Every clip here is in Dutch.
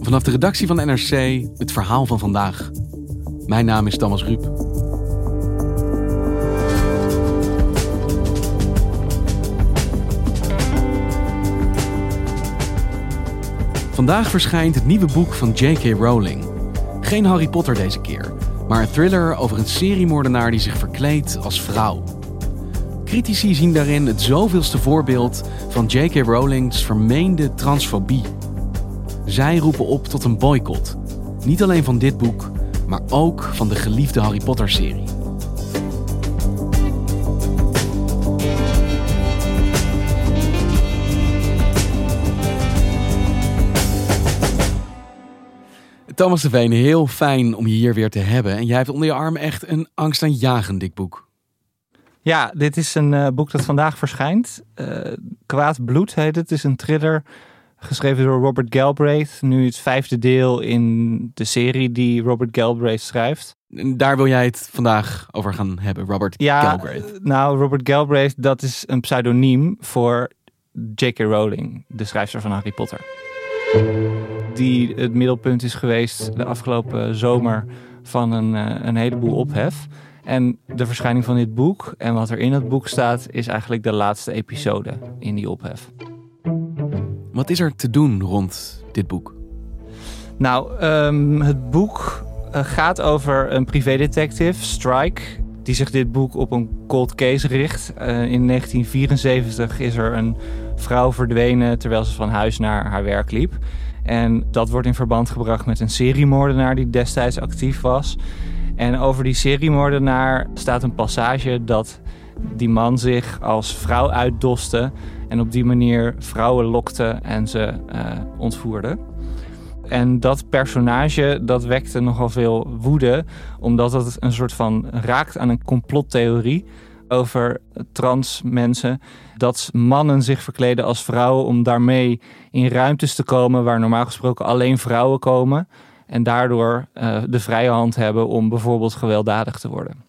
Vanaf de redactie van NRC het verhaal van vandaag. Mijn naam is Thomas Ruip. Vandaag verschijnt het nieuwe boek van J.K. Rowling. Geen Harry Potter deze keer, maar een thriller over een seriemoordenaar die zich verkleedt als vrouw. Critici zien daarin het zoveelste voorbeeld van J.K. Rowling's vermeende transfobie. Zij roepen op tot een boycott. Niet alleen van dit boek, maar ook van de geliefde Harry Potter-serie. Thomas de Veen, heel fijn om je hier weer te hebben. En jij hebt onder je arm echt een angstaanjagend dik boek. Ja, dit is een uh, boek dat vandaag verschijnt. Uh, Kwaad Bloed heet het. Het is een thriller geschreven door Robert Galbraith. Nu het vijfde deel in de serie die Robert Galbraith schrijft. Daar wil jij het vandaag over gaan hebben, Robert ja, Galbraith. Nou, Robert Galbraith, dat is een pseudoniem voor J.K. Rowling, de schrijfster van Harry Potter. Die het middelpunt is geweest de afgelopen zomer van een, uh, een heleboel ophef. En de verschijning van dit boek en wat er in het boek staat, is eigenlijk de laatste episode in die ophef. Wat is er te doen rond dit boek? Nou, um, het boek uh, gaat over een privédetective, Strike, die zich dit boek op een cold case richt. Uh, in 1974 is er een vrouw verdwenen terwijl ze van huis naar haar werk liep. En dat wordt in verband gebracht met een seriemoordenaar die destijds actief was. En over die seriemoordenaar staat een passage dat die man zich als vrouw uitdoste en op die manier vrouwen lokte en ze uh, ontvoerde. En dat personage dat wekte nogal veel woede, omdat het een soort van raakt aan een complottheorie over trans mensen. Dat mannen zich verkleden als vrouwen om daarmee in ruimtes te komen waar normaal gesproken alleen vrouwen komen. En daardoor uh, de vrije hand hebben om bijvoorbeeld gewelddadig te worden.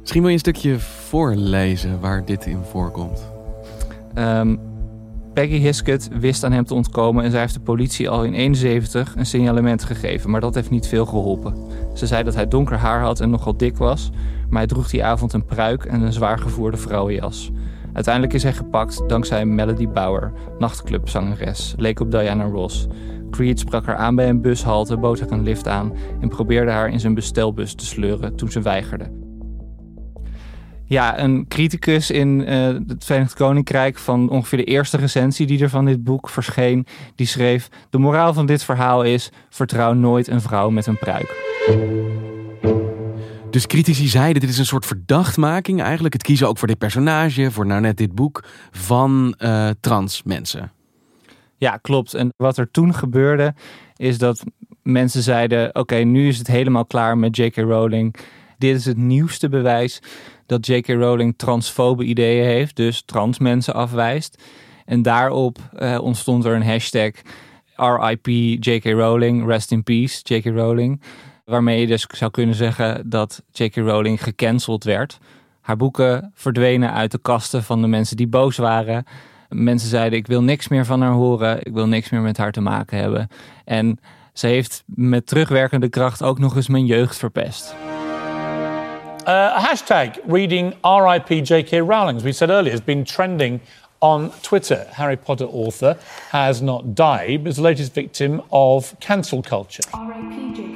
Misschien wil je een stukje voorlezen waar dit in voorkomt. Um, Peggy Hiskett wist aan hem te ontkomen en zij heeft de politie al in 71 een signalement gegeven, maar dat heeft niet veel geholpen. Ze zei dat hij donker haar had en nogal dik was, maar hij droeg die avond een pruik en een zwaar gevoerde vrouwenjas. Uiteindelijk is hij gepakt dankzij Melody Bauer, nachtclubzangeres, leek op Diana Ross. Creed sprak haar aan bij een bushalte, bood haar een lift aan en probeerde haar in zijn bestelbus te sleuren toen ze weigerde. Ja, een criticus in uh, het Verenigd Koninkrijk van ongeveer de eerste recensie die er van dit boek verscheen, die schreef: De moraal van dit verhaal is: vertrouw nooit een vrouw met een pruik. Dus critici zeiden: dit is een soort verdachtmaking eigenlijk. Het kiezen ook voor dit personage, voor nou net dit boek, van uh, trans mensen. Ja, klopt. En wat er toen gebeurde, is dat mensen zeiden: Oké, okay, nu is het helemaal klaar met J.K. Rowling. Dit is het nieuwste bewijs dat J.K. Rowling transfobe ideeën heeft, dus trans mensen afwijst. En daarop uh, ontstond er een hashtag RIP J.K. Rowling, rest in peace J.K. Rowling. Waarmee je dus zou kunnen zeggen dat J.K. Rowling gecanceld werd. Haar boeken verdwenen uit de kasten van de mensen die boos waren. Mensen zeiden: Ik wil niks meer van haar horen, ik wil niks meer met haar te maken hebben. En ze heeft met terugwerkende kracht ook nog eens mijn jeugd verpest. Uh, a hashtag reading RIP J.K. Rowling, as we said earlier, has been trending on Twitter. Harry Potter author has not died, but is the latest victim of cancel culture.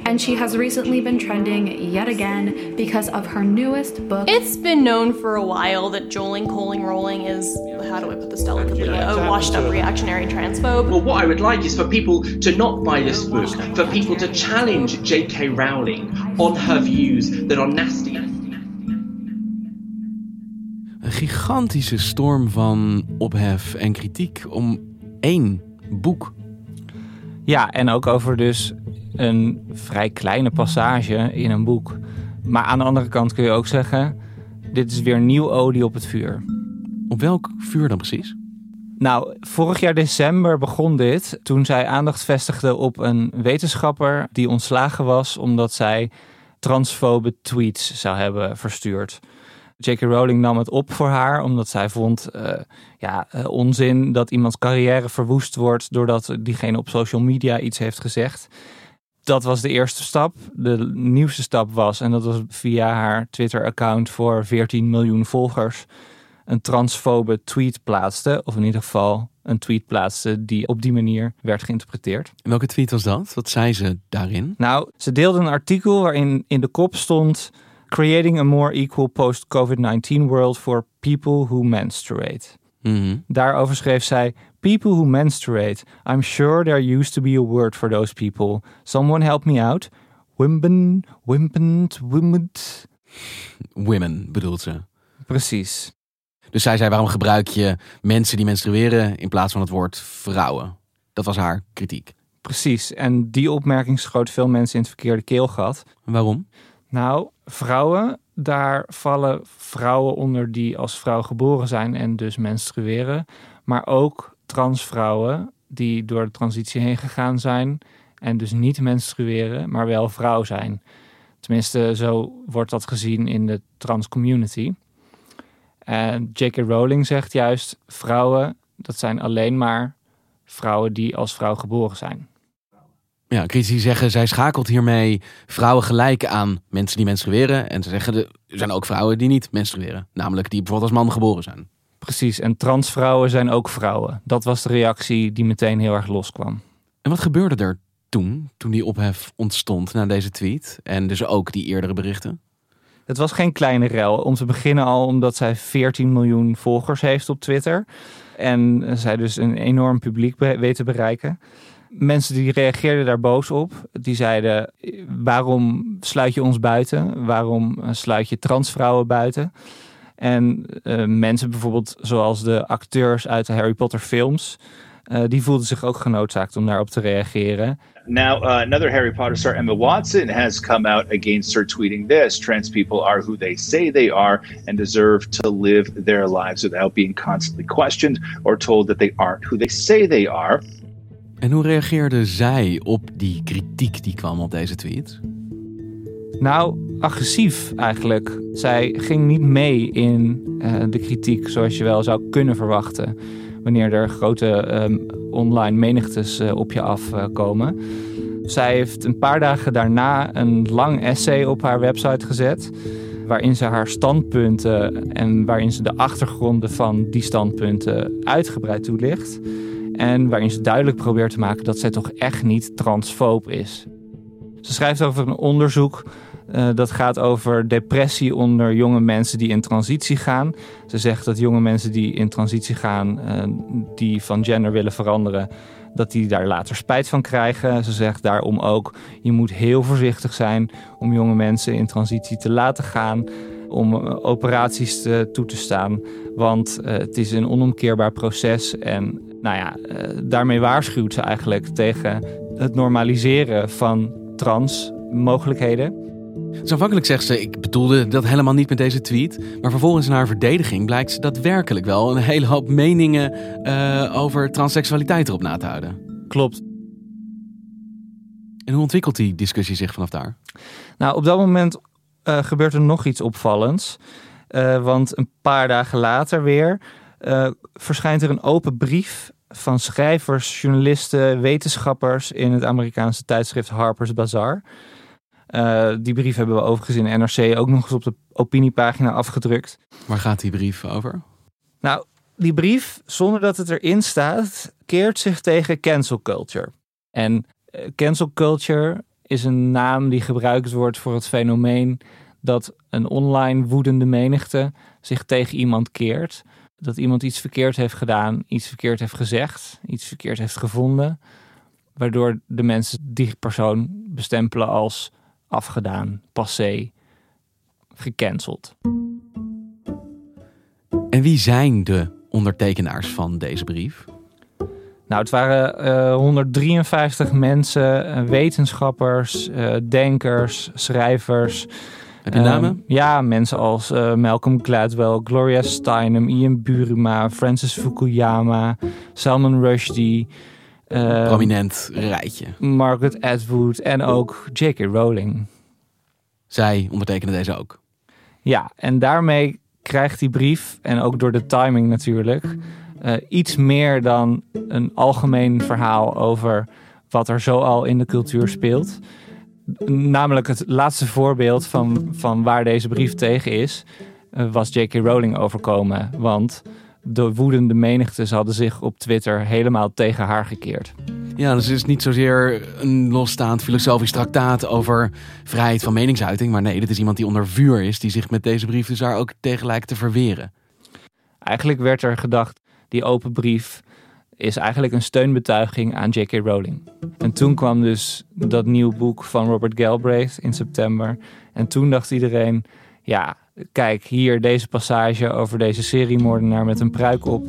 And she has recently been trending yet again because of her newest book. It's been known for a while that Joling Coling Rolling is, how do I put this delicately, a washed up reactionary transphobe. Well, what I would like is for people to not buy this book, for people to challenge J.K. Rowling on her views that are nasty. Gigantische storm van ophef en kritiek om één boek. Ja, en ook over dus een vrij kleine passage in een boek. Maar aan de andere kant kun je ook zeggen: dit is weer nieuw olie op het vuur. Op welk vuur dan precies? Nou, vorig jaar december begon dit toen zij aandacht vestigde op een wetenschapper die ontslagen was omdat zij transfobe tweets zou hebben verstuurd. J.K. Rowling nam het op voor haar omdat zij vond uh, ja, uh, onzin dat iemands carrière verwoest wordt doordat diegene op social media iets heeft gezegd. Dat was de eerste stap. De nieuwste stap was, en dat was via haar Twitter-account voor 14 miljoen volgers, een transfobe tweet plaatste. Of in ieder geval een tweet plaatste die op die manier werd geïnterpreteerd. En welke tweet was dat? Wat zei ze daarin? Nou, ze deelde een artikel waarin in de kop stond... Creating a more equal post-COVID-19 world for people who menstruate. Mhm. Daarover schreef zij: People who menstruate. I'm sure there used to be a word for those people. Someone help me out. Wimpen, wimpend, wimpend. Women bedoelt ze. Precies. Dus zij zei: waarom gebruik je mensen die menstrueren in plaats van het woord vrouwen? Dat was haar kritiek. Precies. En die opmerking schoot veel mensen in het verkeerde keelgat. Waarom? Nou, vrouwen, daar vallen vrouwen onder die als vrouw geboren zijn en dus menstrueren. Maar ook transvrouwen die door de transitie heen gegaan zijn en dus niet menstrueren, maar wel vrouw zijn. Tenminste, zo wordt dat gezien in de trans community. En J.K. Rowling zegt juist: vrouwen, dat zijn alleen maar vrouwen die als vrouw geboren zijn. Ja, critici zeggen zij schakelt hiermee vrouwen gelijk aan mensen die menstrueren. En ze zeggen er zijn ook vrouwen die niet menstrueren. Namelijk die bijvoorbeeld als man geboren zijn. Precies, en transvrouwen zijn ook vrouwen. Dat was de reactie die meteen heel erg loskwam. En wat gebeurde er toen, toen die ophef ontstond na deze tweet? En dus ook die eerdere berichten? Het was geen kleine rel. Om te beginnen al omdat zij 14 miljoen volgers heeft op Twitter. En zij dus een enorm publiek weet te bereiken. Mensen die reageerden daar boos op. Die zeiden, waarom sluit je ons buiten? Waarom eh, sluit je transvrouwen buiten? En eh, mensen bijvoorbeeld zoals de acteurs uit de Harry Potter films... eh, die voelden zich ook genoodzaakt om daarop te reageren. Now, uh, another Harry Potter star, Emma Watson, has come out against her, tweeting this Trans people are who they say they are and deserve to live their lives without being constantly questioned or told that they aren't who they say they are. En hoe reageerde zij op die kritiek die kwam op deze tweet? Nou, agressief eigenlijk. Zij ging niet mee in eh, de kritiek zoals je wel zou kunnen verwachten. Wanneer er grote ehm, online menigtes eh, op je afkomen. Zij heeft een paar dagen daarna een lang essay op haar website gezet. Waarin ze haar standpunten en waarin ze de achtergronden van die standpunten uitgebreid toelicht. En waarin ze duidelijk probeert te maken dat zij toch echt niet transfoob is. Ze schrijft over een onderzoek uh, dat gaat over depressie onder jonge mensen die in transitie gaan. Ze zegt dat jonge mensen die in transitie gaan, uh, die van gender willen veranderen, dat die daar later spijt van krijgen. Ze zegt daarom ook, je moet heel voorzichtig zijn om jonge mensen in transitie te laten gaan, om uh, operaties te, toe te staan. Want het is een onomkeerbaar proces en nou ja, daarmee waarschuwt ze eigenlijk tegen het normaliseren van trans mogelijkheden. Dus aanvankelijk zegt ze, ik bedoelde dat helemaal niet met deze tweet. Maar vervolgens in haar verdediging blijkt ze daadwerkelijk wel een hele hoop meningen uh, over transseksualiteit erop na te houden. Klopt. En hoe ontwikkelt die discussie zich vanaf daar? Nou, op dat moment uh, gebeurt er nog iets opvallends. Uh, want een paar dagen later weer verschijnt er een open brief van schrijvers, journalisten, wetenschappers in het Amerikaanse tijdschrift Harper's Bazaar. Uh, die brief hebben we overigens in NRC ook nog eens op de opiniepagina afgedrukt. Waar gaat die brief over? Nou, die brief, zonder dat het erin staat, keert zich tegen cancel culture. En uh, cancel culture is een naam die gebruikt wordt voor het fenomeen dat een online woedende menigte zich tegen iemand keert. Dat iemand iets verkeerd heeft gedaan, iets verkeerd heeft gezegd, iets verkeerd heeft gevonden. Waardoor de mensen die persoon bestempelen als afgedaan, passé, gecanceld. En wie zijn de ondertekenaars van deze brief? Nou, het waren uh, 153 mensen, wetenschappers, denkers, schrijvers. Heb je namen? Ehm, ja, mensen als Malcolm Gladwell, Gloria Steinem, Ian Buruma, Francis Fukuyama, Salman Rushdie. Prominent rijtje. Margaret Atwood en ook J.K. Rowling. Zij ondertekenen deze ook. Ja, en daarmee krijgt die brief, en ook door de timing natuurlijk, uh, iets meer dan een algemeen verhaal over wat er zoal in de cultuur speelt. Namelijk het laatste voorbeeld van, van waar deze brief tegen is, uh, was J.K. Rowling overkomen. Want de woedende menigtes hadden zich op Twitter helemaal tegen haar gekeerd. Ja, dus het is niet zozeer een losstaand filosofisch traktaat over vrijheid van meningsuiting. Maar nee, dit is iemand die onder vuur is, die zich met deze brief dus daar ook tegen lijkt te verweren. Eigenlijk werd er gedacht, die open brief is eigenlijk een steunbetuiging aan J.K. Rowling. En toen kwam dus dat nieuwe boek van Robert Galbraith in september. En toen dacht iedereen, ja, kijk hier deze passage over deze seriemoordenaar met een pruik op.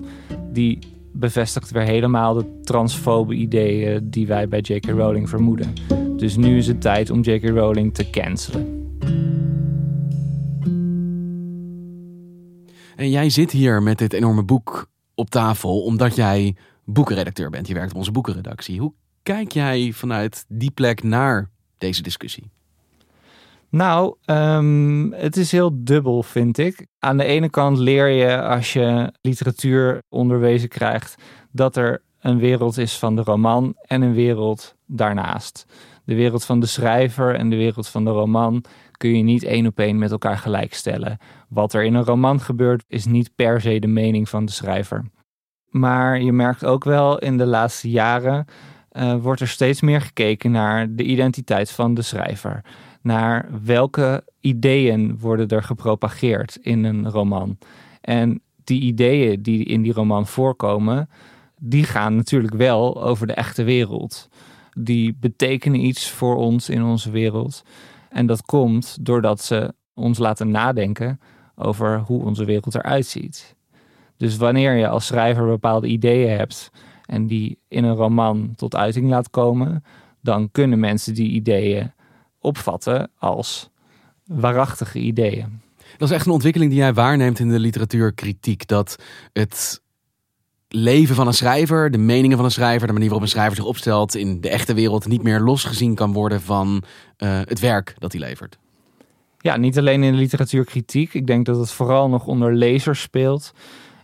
Die bevestigt weer helemaal de transfobe ideeën die wij bij J.K. Rowling vermoeden. Dus nu is het tijd om J.K. Rowling te cancelen. En jij zit hier met dit enorme boek op tafel omdat jij boekenredacteur bent. Je werkt op onze boekenredactie. Hoe kijk jij vanuit die plek naar deze discussie? Nou, um, het is heel dubbel, vind ik. Aan de ene kant leer je als je literatuur onderwezen krijgt dat er een wereld is van de roman en een wereld daarnaast. De wereld van de schrijver en de wereld van de roman kun je niet één op één met elkaar gelijkstellen. Wat er in een roman gebeurt is niet per se de mening van de schrijver. Maar je merkt ook wel in de laatste jaren uh, wordt er steeds meer gekeken naar de identiteit van de schrijver naar welke ideeën worden er gepropageerd in een roman. En die ideeën die in die roman voorkomen, die gaan natuurlijk wel over de echte wereld. Die betekenen iets voor ons in onze wereld. En dat komt doordat ze ons laten nadenken over hoe onze wereld eruit ziet. Dus wanneer je als schrijver bepaalde ideeën hebt en die in een roman tot uiting laat komen, dan kunnen mensen die ideeën opvatten als waarachtige ideeën. Dat is echt een ontwikkeling die jij waarneemt in de literatuurkritiek. Dat het leven van een schrijver, de meningen van een schrijver, de manier waarop een schrijver zich opstelt in de echte wereld niet meer losgezien kan worden van uh, het werk dat hij levert. Ja, niet alleen in de literatuurkritiek. Ik denk dat het vooral nog onder lezers speelt.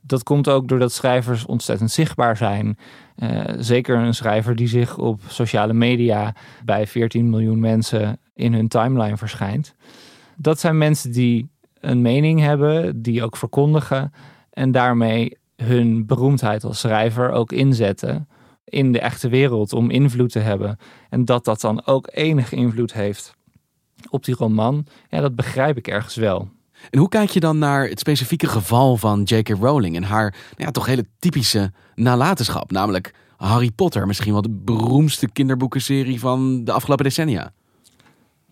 Dat komt ook doordat schrijvers ontzettend zichtbaar zijn. Uh, zeker een schrijver die zich op sociale media bij 14 miljoen mensen in hun timeline verschijnt. Dat zijn mensen die een mening hebben, die ook verkondigen en daarmee hun beroemdheid als schrijver ook inzetten in de echte wereld om invloed te hebben. En dat dat dan ook enige invloed heeft op die roman, ja, dat begrijp ik ergens wel. En hoe kijk je dan naar het specifieke geval van J.K. Rowling en haar nou ja, toch hele typische nalatenschap, namelijk Harry Potter, misschien wel de beroemdste kinderboekenserie van de afgelopen decennia?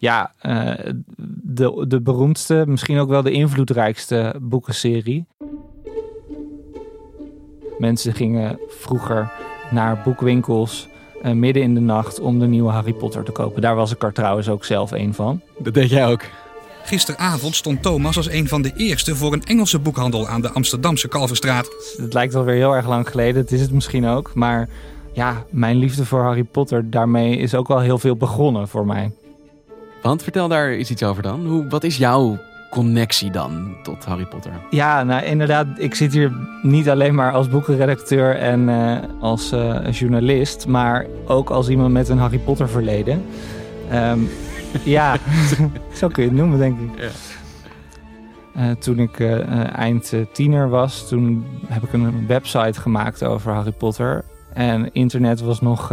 ja, uh, de, de beroemdste, misschien ook wel de invloedrijkste boekenserie. Mensen gingen vroeger naar boekwinkels uh, midden in de nacht om de nieuwe Harry Potter te kopen. Daar was ik er trouwens ook zelf een van. Dat deed jij ook. Gisteravond stond Thomas als een van de eerste voor een Engelse boekhandel aan de Amsterdamse Kalverstraat. Het lijkt alweer heel erg lang geleden, het is het misschien ook. Maar ja, mijn liefde voor Harry Potter, daarmee is ook wel heel veel begonnen voor mij. Want vertel daar eens iets over dan. Hoe, wat is jouw connectie dan tot Harry Potter? Ja, nou inderdaad, ik zit hier niet alleen maar als boekenredacteur en uh, als uh, journalist, maar ook als iemand met een Harry Potter verleden. Um, ja, zo kun je het noemen, denk ik. Ja. Uh, toen ik eind tiener was, toen heb ik een website gemaakt over Harry Potter. En internet was nog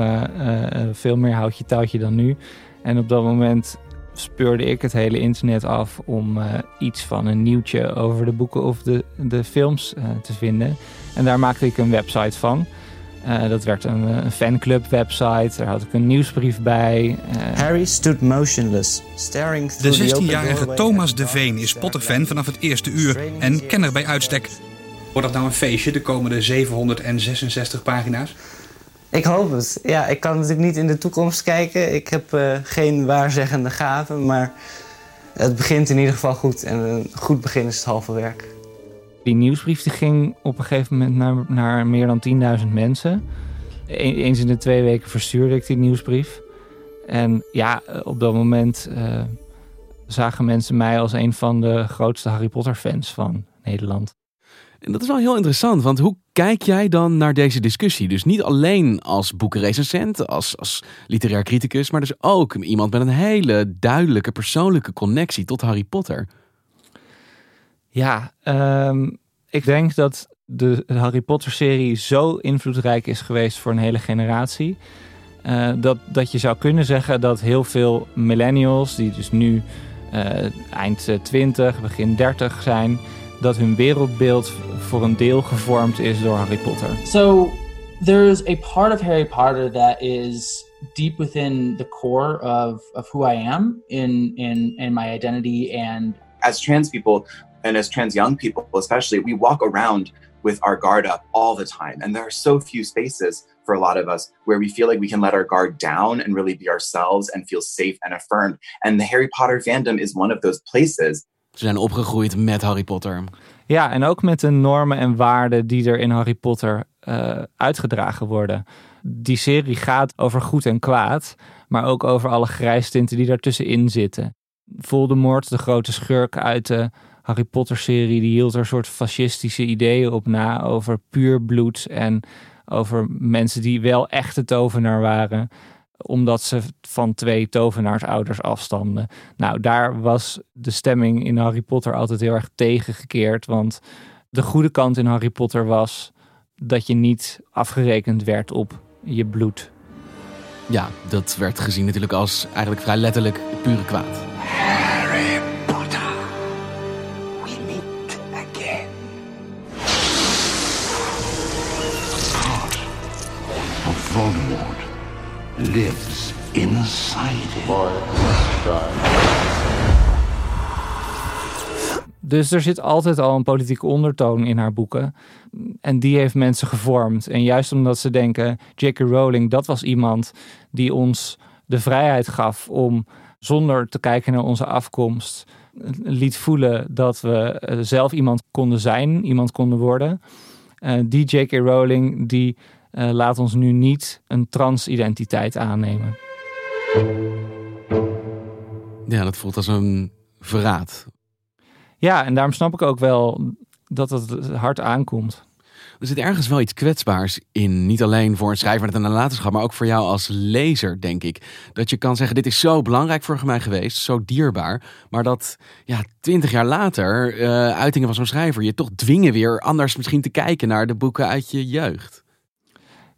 veel meer houtje touwtje dan nu. En op dat moment speurde ik het hele internet af om iets van een nieuwtje over de boeken of de, de films te vinden. En daar maakte ik een website van. Uh, dat werd een, een, fanclub website. Daar had ik een nieuwsbrief bij. Harry stood motionless, staring through De 16-jarige Thomas de Veen is Potter-fan vanaf het eerste uur en kenner bij uitstek. Wordt dat nou een feestje, de komende 766 pagina's? Ik hoop het. Ja, ik kan natuurlijk niet in de toekomst kijken. Ik heb uh, geen waarzeggende gaven, maar het begint in ieder geval goed. En een goed begin is het halve werk. Die nieuwsbrief die ging op een gegeven moment naar, naar meer dan 10.000 mensen. E eens in de twee weken verstuurde ik die nieuwsbrief. En ja, op dat moment uh, zagen mensen mij als een van de grootste Harry Potter fans van Nederland. En dat is wel heel interessant, want hoe kijk jij dan naar deze discussie? Dus niet alleen als boekenrecensent, als, als literair criticus, maar dus ook iemand met een hele duidelijke persoonlijke connectie tot Harry Potter. Ja, um, ik denk dat de Harry Potter-serie zo invloedrijk is geweest voor een hele generatie. Uh, dat, dat je zou kunnen zeggen dat heel veel millennials, die dus nu uh, eind 20, begin 30 zijn, dat hun wereldbeeld voor een deel gevormd is door Harry Potter. So there's a part of Harry Potter that is deep within the core of, of who I am in, in, in my identity and as trans people and as trans young people especially we walk around with our guard up all the time and there are so few spaces for a lot of us where we feel like we can let our guard down and really be ourselves and feel safe and affirmed and the Harry Potter fandom is one of those places Ze zijn opgegroeid met Harry Potter. Ja, en ook met de normen en waarden die er in Harry Potter uh, uitgedragen worden. Die serie gaat over goed en kwaad, maar ook over alle grijstinten die daartussenin zitten. Voldemort, de grote schurk uit de Harry Potter-serie, die hield er een soort fascistische ideeën op na over puur bloed en over mensen die wel echte tovenaar waren omdat ze van twee tovenaarsouders afstamden. Nou, daar was de stemming in Harry Potter altijd heel erg tegengekeerd. Want de goede kant in Harry Potter was dat je niet afgerekend werd op je bloed. Ja, dat werd gezien natuurlijk als eigenlijk vrij letterlijk pure kwaad. Voldemort lives inside. Dus er zit altijd al een politieke ondertoon in haar boeken. En die heeft mensen gevormd. En juist omdat ze denken, J.K. Rowling, dat was iemand die ons de vrijheid gaf om zonder te kijken naar onze afkomst liet voelen dat we eh, zelf iemand konden zijn, iemand konden worden. Uh, die J.K. Rowling die uh, laat ons nu niet een transidentiteit aannemen. Ja, dat voelt als een verraad. Ja, en daarom snap ik ook wel dat het hard aankomt. Er zit ergens wel iets kwetsbaars in. Niet alleen voor een schrijver met een nalatenschap, maar ook voor jou als lezer, denk ik. Dat je kan zeggen: Dit is zo belangrijk voor mij geweest, zo dierbaar. Maar dat ja, twintig jaar later, uh, uitingen van zo'n schrijver, je toch dwingen weer anders misschien te kijken naar de boeken uit je jeugd.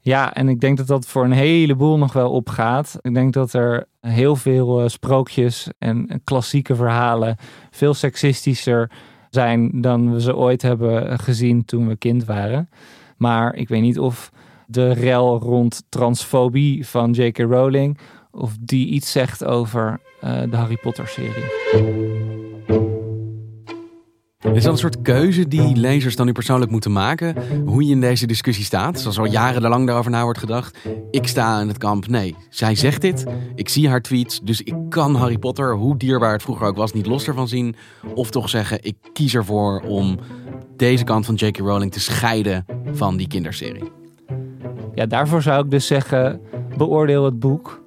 Ja, en ik denk dat dat voor een heleboel nog wel opgaat. Ik denk dat er heel veel uh, sprookjes en klassieke verhalen veel seksistischer zijn dan we ze ooit hebben gezien toen we kind waren. Maar ik weet niet of de rel rond transfobie van J.K. Rowling of die iets zegt over uh, de Harry Potter serie. Is dat een soort keuze die lezers dan nu persoonlijk moeten maken? Hoe je in deze discussie staat? Zoals al jarenlang daarover na wordt gedacht. Ik sta in het kamp. Nee, zij zegt dit. Ik zie haar tweets. Dus ik kan Harry Potter, hoe dierbaar het vroeger ook was, niet los ervan zien. Of toch zeggen, ik kies ervoor om deze kant van J.K. Rowling te scheiden van die kinderserie. Ja, daarvoor zou ik dus zeggen, beoordeel het boek.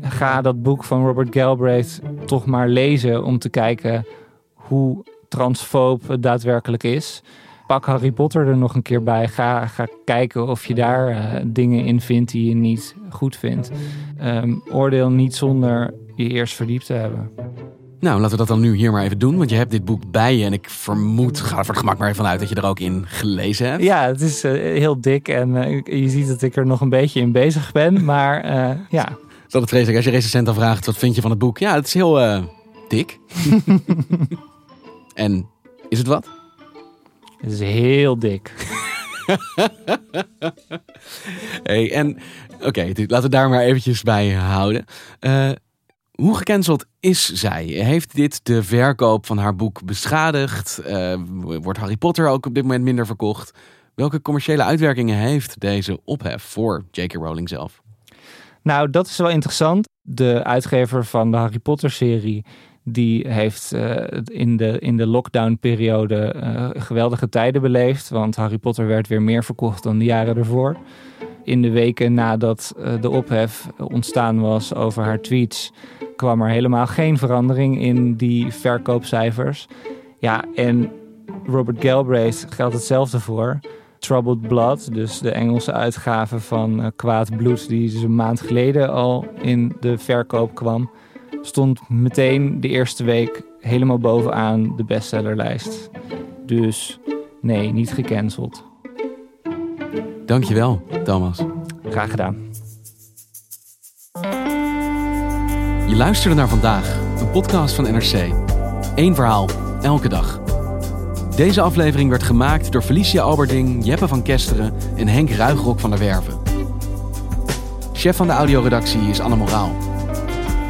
Ga dat boek van Robert Galbraith toch maar lezen om te kijken hoe transfoob daadwerkelijk is. Pak Harry Potter er nog een keer bij. Ga, ga kijken of je daar uh, dingen in vindt die je niet goed vindt. Um, oordeel niet zonder je eerst verdiept te hebben. Nou, laten we dat dan nu hier maar even doen. Want je hebt dit boek bij je. En ik vermoed, ga er voor het gemak maar even vanuit dat je er ook in gelezen hebt. Ja, het is uh, heel dik. En uh, je ziet dat ik er nog een beetje in bezig ben. Maar ja. Is dat het vreselijk als je recensent dan vraagt, wat vind je van het boek? Ja, het is heel dik. En is het wat? Het is heel dik. hey, en oké, laten we daar maar eventjes bij houden. Uh, hoe gecanceld is zij? Heeft dit de verkoop van haar boek beschadigd? Uh, wordt Harry Potter ook op dit moment minder verkocht? Welke commerciële uitwerkingen heeft deze ophef voor J.K. Rowling zelf? Nou, dat is wel interessant. De uitgever van de Harry Potter-serie die heeft uh, in de, in de lockdown-periode uh, geweldige tijden beleefd. Want Harry Potter werd weer meer verkocht dan de jaren ervoor. In de weken nadat uh, de ophef ontstaan was over haar tweets, kwam er helemaal geen verandering in die verkoopcijfers. Ja, en Robert Galbraith geldt hetzelfde voor. Troubled Blood, dus de Engelse uitgave van Kwaad Bloed, die dus een maand geleden al in de verkoop kwam stond meteen de eerste week helemaal bovenaan de bestsellerlijst. Dus nee, niet gecanceld. Dankjewel, Thomas. Graag gedaan. Je luisterde naar vandaag, een podcast van NRC. Eén verhaal, elke dag. Deze aflevering werd gemaakt door Felicia Alberding, Jeppe van Kesteren en Henk Ruigrok van der Werven. Chef van de audioredactie is Anne Moraal.